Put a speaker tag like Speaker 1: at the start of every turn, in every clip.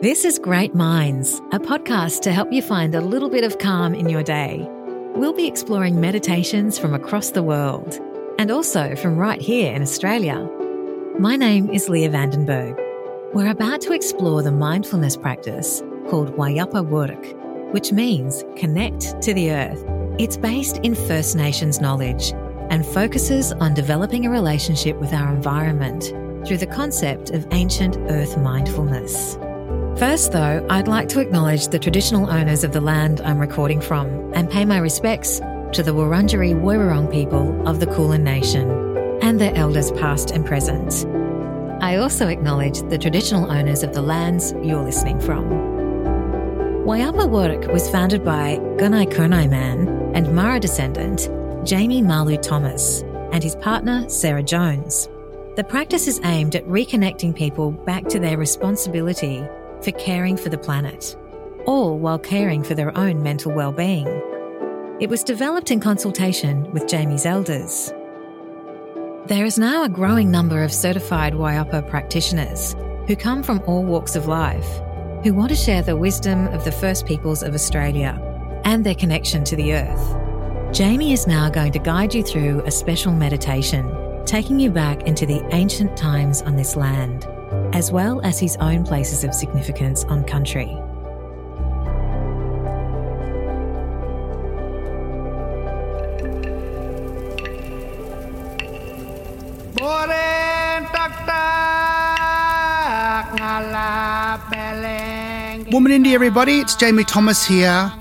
Speaker 1: This is Great Minds, a podcast to help you find a little bit of calm in your day. We'll be exploring meditations from across the world and also from right here in Australia. My name is Leah Vandenberg. We're about to explore the mindfulness practice called Wayapa Wuurrk, which means connect to the earth. It's based in First Nations knowledge and focuses on developing a relationship with our environment through the concept of ancient earth mindfulness. First, though, I'd like to acknowledge the traditional owners of the land I'm recording from and pay my respects to the Wurundjeri Woiwurrung people of the Kulin Nation and their elders past and present. I also acknowledge the traditional owners of the lands you're listening from. Wayapa Wuurrk was founded by Gunai Kurnai man and Mara descendant Jamie Marlu Thomas and his partner Sarah Jones. The practice is aimed at reconnecting people back to their responsibility for caring for the planet, all while caring for their own mental well-being. It was developed in consultation with Jamie's elders. There is now a growing number of certified Wayapa practitioners who come from all walks of life, who want to share the wisdom of the First Peoples of Australia and their connection to the earth. Jamie is now going to guide you through a special meditation, taking you back into the ancient times on this land as well as his own places of significance on country.
Speaker 2: Woman Indie, everybody, it's Jamie Thomas here.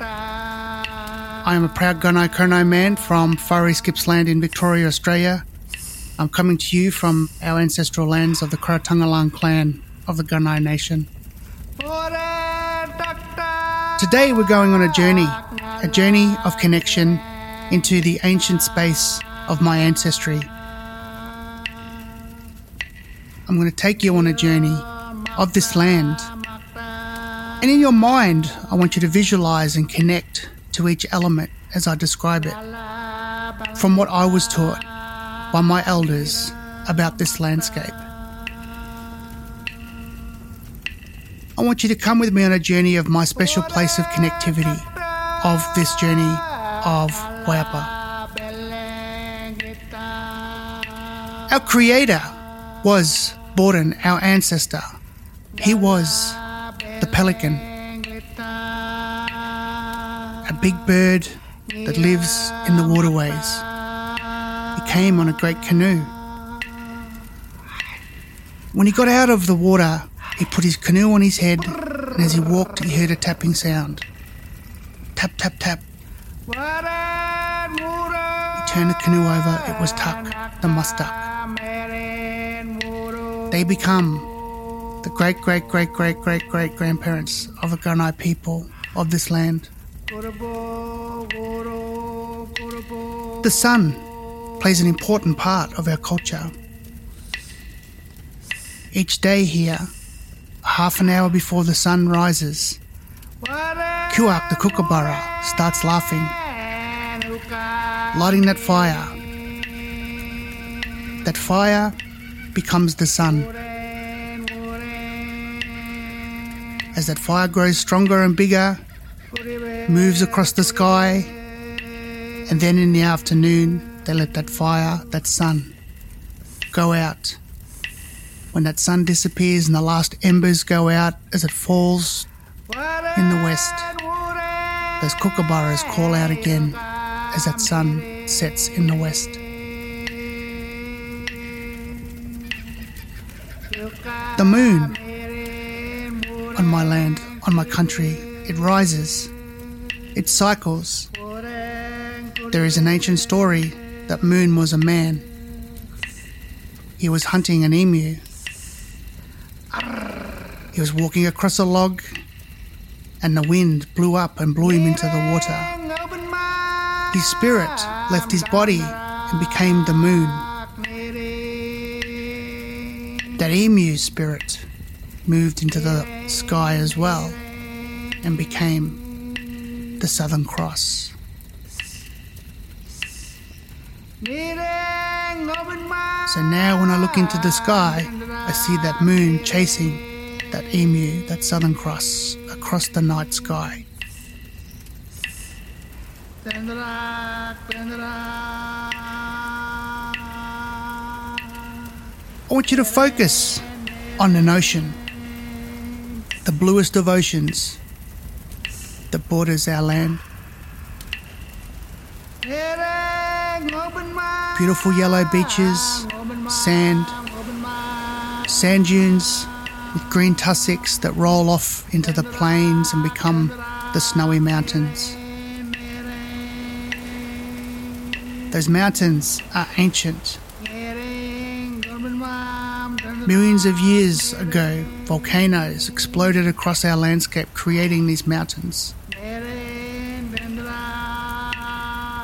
Speaker 2: I am a proud Gunai Kurnai man from Far East Gippsland in Victoria, Australia. I'm coming to you from our ancestral lands of the Karatangalang clan of the Gunai Nation. Today we're going on a journey, a journey of connection into the ancient space of my ancestry. I'm going to take you on a journey of this land. And in your mind, I want you to visualize and connect to each element as I describe it. From what I was taught by my elders about this landscape. I want you to come with me on a journey of my special place of connectivity, of this journey of Wayapa. Our creator was Borun, our ancestor. He was the pelican, a big bird that lives in the waterways came on a great canoe. When he got out of the water, he put his canoe on his head, and as he walked, he heard a tapping sound. Tap, tap, tap. He turned the canoe over, it was Tuck, the musk-duck. They become the great, great, great, great, great, great grandparents of the Gunai people of this land. The sun plays an important part of our culture. Each day here, half an hour before the sun rises, Kuak the kookaburra starts laughing, lighting that fire. That fire becomes the sun. As that fire grows stronger and bigger, moves across the sky, and then in the afternoon, they let that fire, that sun, go out. When that sun disappears and the last embers go out as it falls in the west, those kookaburras call out again as that sun sets in the west. The moon on my land, on my country, it rises. It cycles. There is an ancient story that Moon was a man. He was hunting an emu. He was walking across a log, and the wind blew up and blew him into the water. His spirit left his body and became the moon. That emu spirit moved into the sky as well and became the Southern Cross. So now when I look into the sky, I see that moon chasing that emu, that Southern Cross, across the night sky. I want you to focus on an ocean, the bluest of oceans that borders our land. Beautiful yellow beaches, sand, sand dunes with green tussocks that roll off into the plains and become the snowy mountains. Those mountains are ancient. Millions of years ago, volcanoes exploded across our landscape, creating these mountains.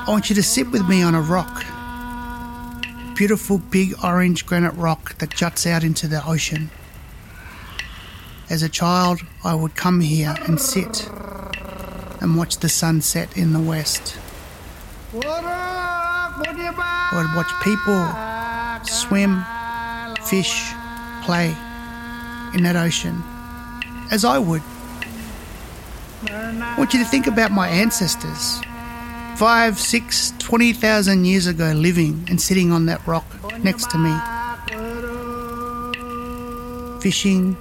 Speaker 2: I want you to sit with me on a rock. Beautiful big orange granite rock that juts out into the ocean. As a child, I would come here and sit and watch the sunset in the west. I would watch people swim, fish, play in that ocean, as I would. I want you to think about my ancestors. Five, six, twenty thousand years ago, living and sitting on that rock next to me. Fishing,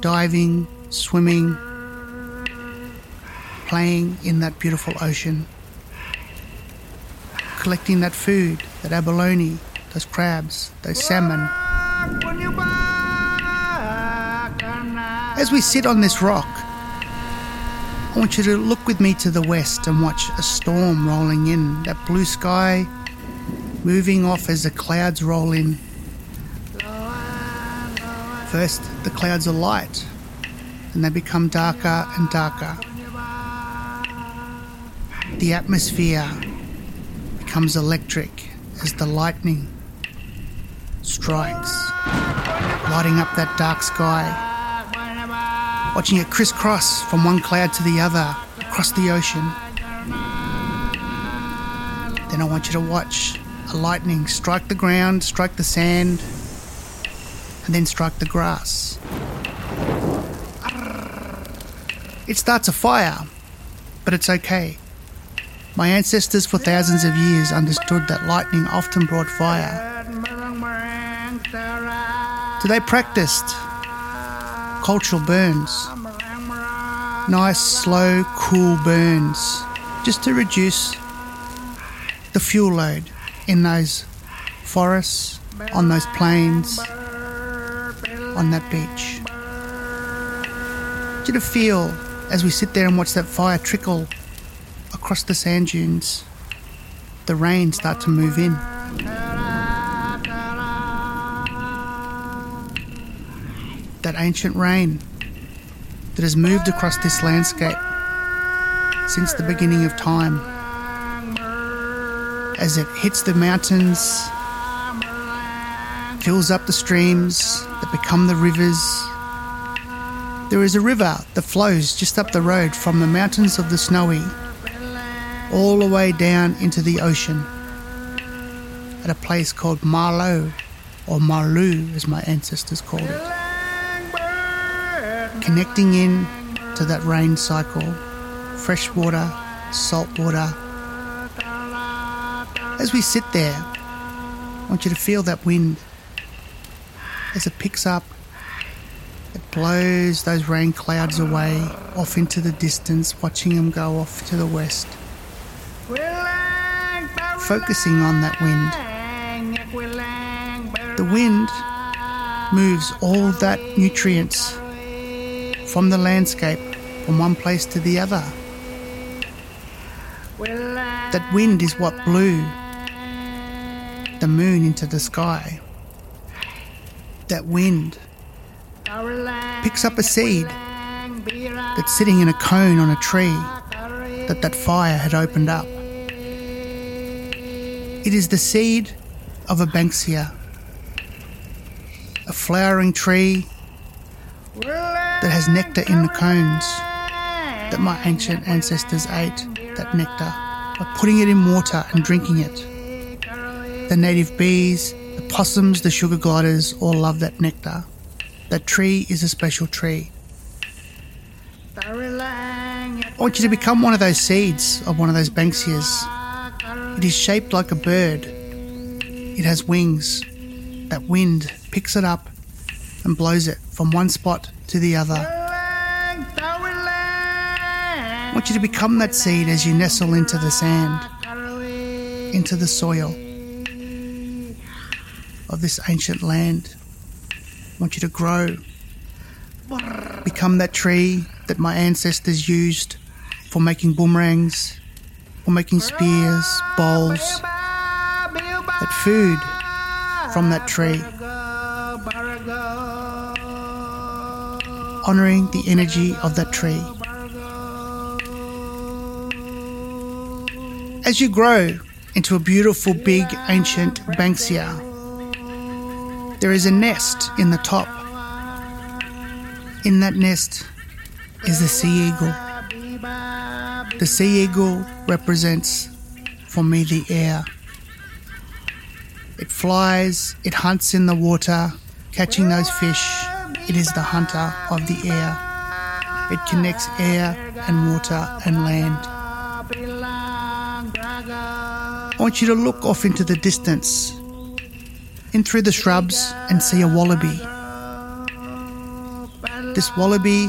Speaker 2: diving, swimming, playing in that beautiful ocean. Collecting that food, that abalone, those crabs, those salmon. As we sit on this rock, I want you to look with me to the west and watch a storm rolling in, that blue sky moving off as the clouds roll in. First, the clouds are light, and they become darker and darker. The atmosphere becomes electric as the lightning strikes, lighting up that dark sky watching it crisscross from one cloud to the other across the ocean. Then I want you to watch a lightning strike the ground, strike the sand, and then strike the grass. It starts a fire, but it's okay. My ancestors for thousands of years understood that lightning often brought fire. So they practiced cultural burns. Nice, slow, cool burns, just to reduce the fuel load in those forests, on those plains, on that beach. you to feel as we sit there and watch that fire trickle across the sand dunes, the rain start to move in. That ancient rain that has moved across this landscape since the beginning of time. As it hits the mountains, fills up the streams that become the rivers. There is a river that flows just up the road from the mountains of the Snowy all the way down into the ocean at a place called Marlo, or Marlu as my ancestors called it connecting in to that rain cycle, fresh water, salt water. As we sit there, I want you to feel that wind as it picks up. It blows those rain clouds away off into the distance, watching them go off to the west. Focusing on that wind. The wind moves all that nutrients from the landscape from one place to the other. That wind is what blew the moon into the sky. That wind picks up a seed that's sitting in a cone on a tree that that fire had opened up. It is the seed of a banksia, a flowering tree that has nectar in the cones that my ancient ancestors ate that nectar by putting it in water and drinking it. The native bees, the possums, the sugar gliders all love that nectar. That tree is a special tree. I want you to become one of those seeds of one of those banksias. It is shaped like a bird. It has wings. That wind picks it up and blows it from one spot to the other. I want you to become that seed as you nestle into the sand, into the soil of this ancient land. I want you to grow, become that tree that my ancestors used for making boomerangs, for making spears, bowls, that food from that tree. Honouring the energy of that tree. As you grow into a beautiful, big, ancient Banksia, there is a nest in the top. In that nest is the sea eagle. The sea eagle represents for me the air. It flies, it hunts in the water, catching those fish. It is the hunter of the air. It connects air and water and land. I want you to look off into the distance, in through the shrubs, and see a wallaby. This wallaby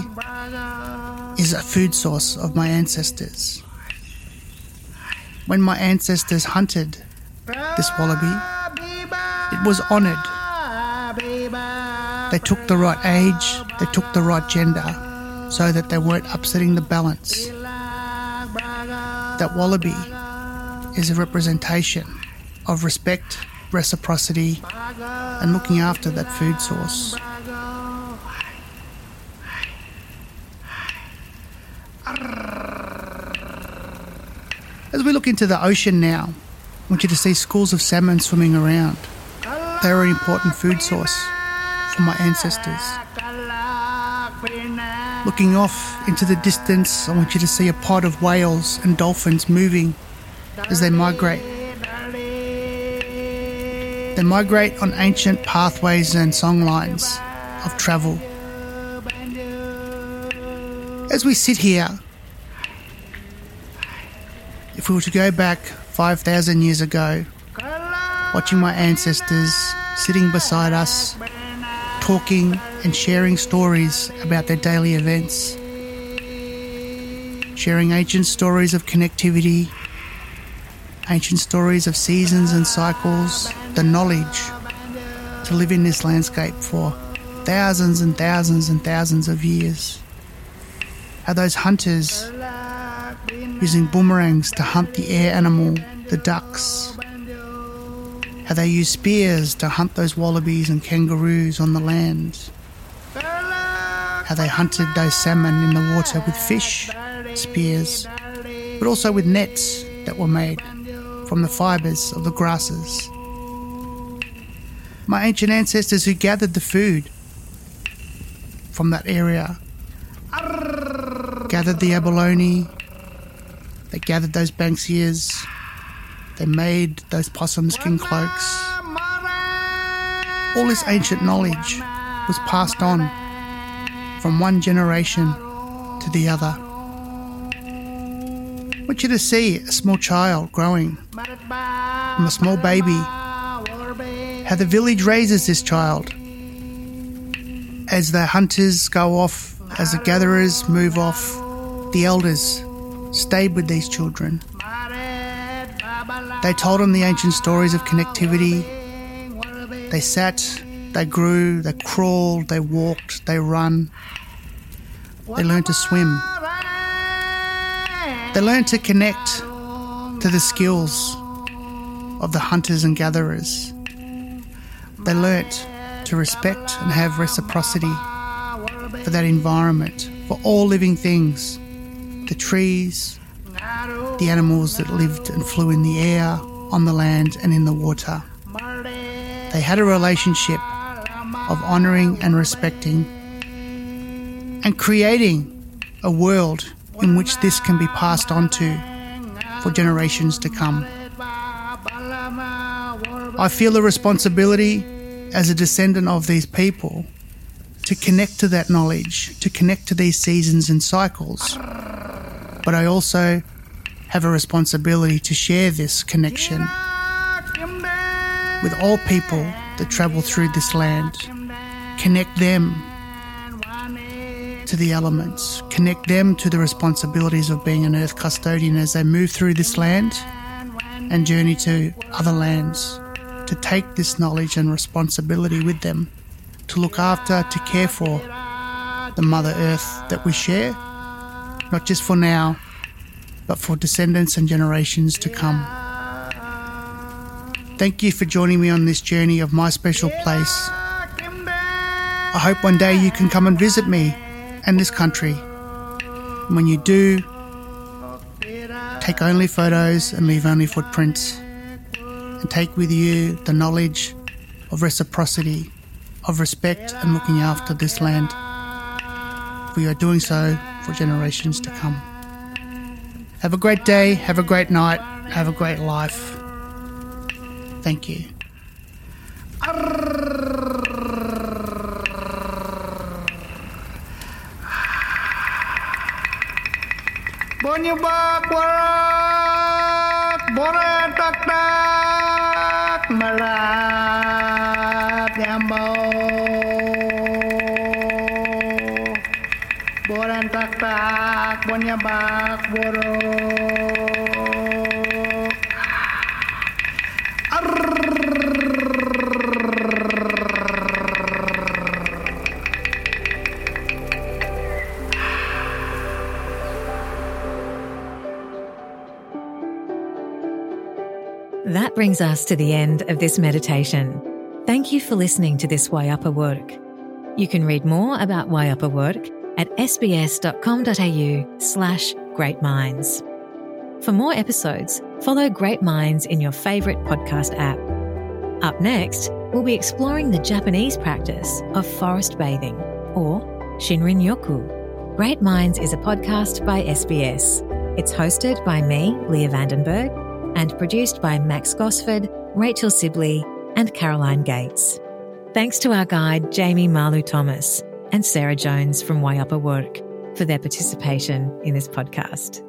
Speaker 2: is a food source of my ancestors. When my ancestors hunted this wallaby, it was honoured. They took the right age, they took the right gender, so that they weren't upsetting the balance. That wallaby is a representation of respect, reciprocity, and looking after that food source. As we look into the ocean now, I want you to see schools of salmon swimming around. They are an important food source my ancestors. Looking off into the distance, I want you to see a pod of whales and dolphins moving as they migrate. They migrate on ancient pathways and songlines of travel. As we sit here, if we were to go back 5,000 years ago, watching my ancestors sitting beside us, talking and sharing stories about their daily events, sharing ancient stories of connectivity, ancient stories of seasons and cycles, the knowledge to live in this landscape for thousands and thousands and thousands of years. How those hunters using boomerangs to hunt the air animal, the ducks. How they use spears to hunt those wallabies and kangaroos on the land. How they hunted those salmon in the water with fish, spears, but also with nets that were made from the fibres of the grasses. My ancient ancestors who gathered the food from that area gathered the abalone, they gathered those banksias, they made those possum skin cloaks. All this ancient knowledge was passed on from one generation to the other. I want you to see a small child growing from a small baby, how the village raises this child as the hunters go off, as the gatherers move off, the elders stayed with these children. They told them the ancient stories of connectivity. They sat, they grew, they crawled, they walked, they run. They learned to swim. They learned to connect to the skills of the hunters and gatherers. They learnt to respect and have reciprocity for that environment, for all living things the trees, the animals that lived and flew in the air, on the land, and in the water. They had a relationship of honouring and respecting and creating a world in which this can be passed on to for generations to come. I feel a responsibility as a descendant of these people to connect to that knowledge, to connect to these seasons and cycles. But I also have a responsibility to share this connection with all people that travel through this land, connect them to the elements, connect them to the responsibilities of being an earth custodian as they move through this land and journey to other lands, to take this knowledge and responsibility with them, to look after, to care for the Mother Earth that we share, not just for now, but for descendants and generations to come. Thank you for joining me on this journey of my special place. I hope one day you can come and visit me and this country. And when you do, take only photos and leave only footprints. And take with you the knowledge of reciprocity, of respect and looking after this land. You are doing so for generations to come. Have a great day, have a great night, have a great life. Thank you. Bonyubak
Speaker 1: That brings us to the end of this meditation. Thank you for listening to this Wayapa Wuurrk. You can read more about Wayapa Wuurrk at sbs.com.au slash great minds. For more episodes, follow Great Minds in your favourite podcast app. Up next, we'll be exploring the Japanese practice of forest bathing, or Shinrin Yoku. Great Minds is a podcast by SBS. It's hosted by me, Leah Vandenberg, and produced by Max Gosford, Rachel Sibley, and Caroline Gates. Thanks to our guide, Jamie Marlu Thomas, and Sarah Jones from Wayapa Wuurrk for their participation in this podcast.